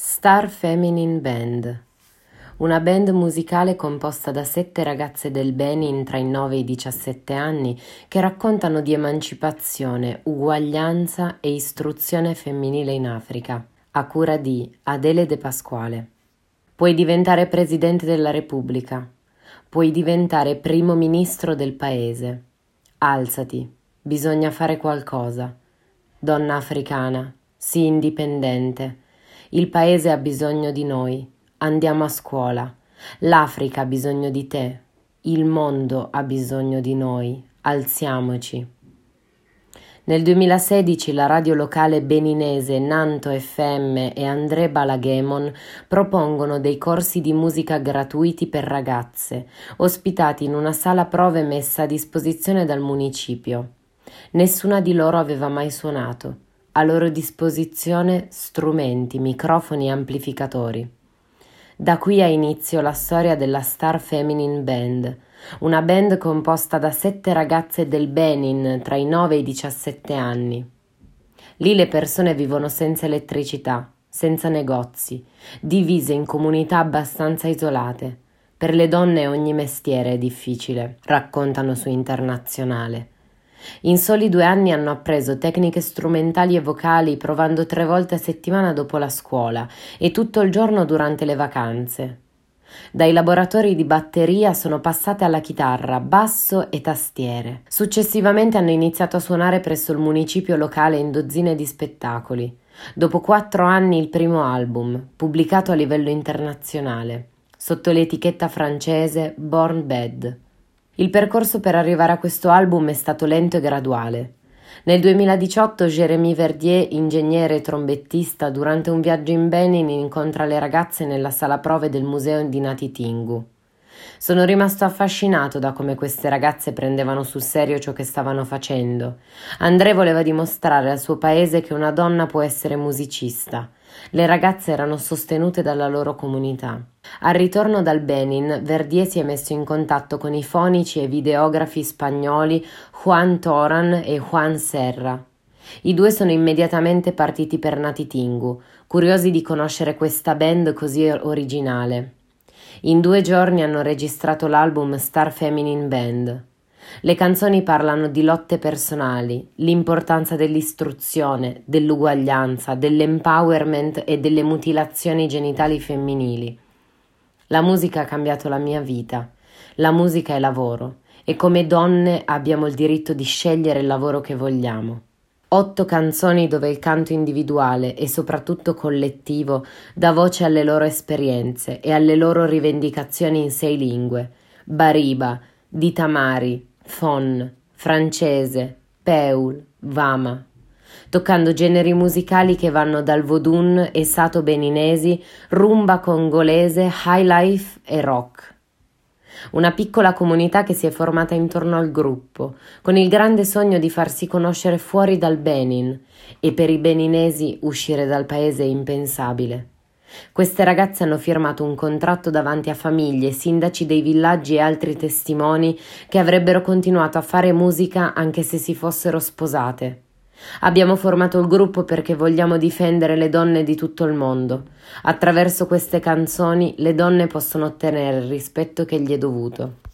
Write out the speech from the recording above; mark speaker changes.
Speaker 1: Star Feminine Band, una band musicale composta da sette ragazze del Benin tra i 9 e i 17 anni che raccontano di emancipazione, uguaglianza e istruzione femminile in Africa, a cura di Adele De Pasquale. Puoi diventare Presidente della Repubblica, puoi diventare Primo Ministro del Paese. Alzati, bisogna fare qualcosa. Donna africana, sii indipendente il paese ha bisogno di noi. Andiamo a scuola. L'Africa ha bisogno di te. Il mondo ha bisogno di noi. Alziamoci. Nel 2016 la radio locale beninese Nanto FM e André Balaghemon propongono dei corsi di musica gratuiti per ragazze, ospitati in una sala prove messa a disposizione dal municipio. Nessuna di loro aveva mai suonato a loro disposizione strumenti, microfoni e amplificatori. Da qui ha inizio la storia della Star Feminine Band, una band composta da sette ragazze del Benin tra i 9 e i 17 anni. Lì le persone vivono senza elettricità, senza negozi, divise in comunità abbastanza isolate. Per le donne ogni mestiere è difficile, raccontano su Internazionale. In soli due anni hanno appreso tecniche strumentali e vocali provando tre volte a settimana dopo la scuola e tutto il giorno durante le vacanze. Dai laboratori di batteria sono passate alla chitarra, basso e tastiere. Successivamente hanno iniziato a suonare presso il municipio locale in dozzine di spettacoli. Dopo quattro anni il primo album, pubblicato a livello internazionale, sotto l'etichetta francese Born Bad. Il percorso per arrivare a questo album è stato lento e graduale. Nel 2018 Jérémy Verdier, ingegnere e trombettista, durante un viaggio in Benin incontra le ragazze nella sala prove del museo di Natitingu. Sono rimasto affascinato da come queste ragazze prendevano sul serio ciò che stavano facendo. André voleva dimostrare al suo paese che una donna può essere musicista. Le ragazze erano sostenute dalla loro comunità. Al ritorno dal Benin, Verdier si è messo in contatto con i fonici e videografi spagnoli Juan Toran e Juan Serra. I due sono immediatamente partiti per Natitingu, curiosi di conoscere questa band così originale. In due giorni hanno registrato l'album Star Feminine Band. Le canzoni parlano di lotte personali, l'importanza dell'istruzione, dell'uguaglianza, dell'empowerment e delle mutilazioni genitali femminili. La musica ha cambiato la mia vita. La musica è lavoro e come donne abbiamo il diritto di scegliere il lavoro che vogliamo. Otto canzoni dove il canto individuale e soprattutto collettivo dà voce alle loro esperienze e alle loro rivendicazioni in sei lingue: Bariba, Ditamari, Fon, francese, Peul, Vama, toccando generi musicali che vanno dal vodun e sato beninesi, rumba congolese, high life e rock. Una piccola comunità che si è formata intorno al gruppo, con il grande sogno di farsi conoscere fuori dal Benin e per i beninesi uscire dal paese è impensabile. Queste ragazze hanno firmato un contratto davanti a famiglie, sindaci dei villaggi e altri testimoni che avrebbero continuato a fare musica anche se si fossero sposate. Abbiamo formato il gruppo perché vogliamo difendere le donne di tutto il mondo. Attraverso queste canzoni le donne possono ottenere il rispetto che gli è dovuto.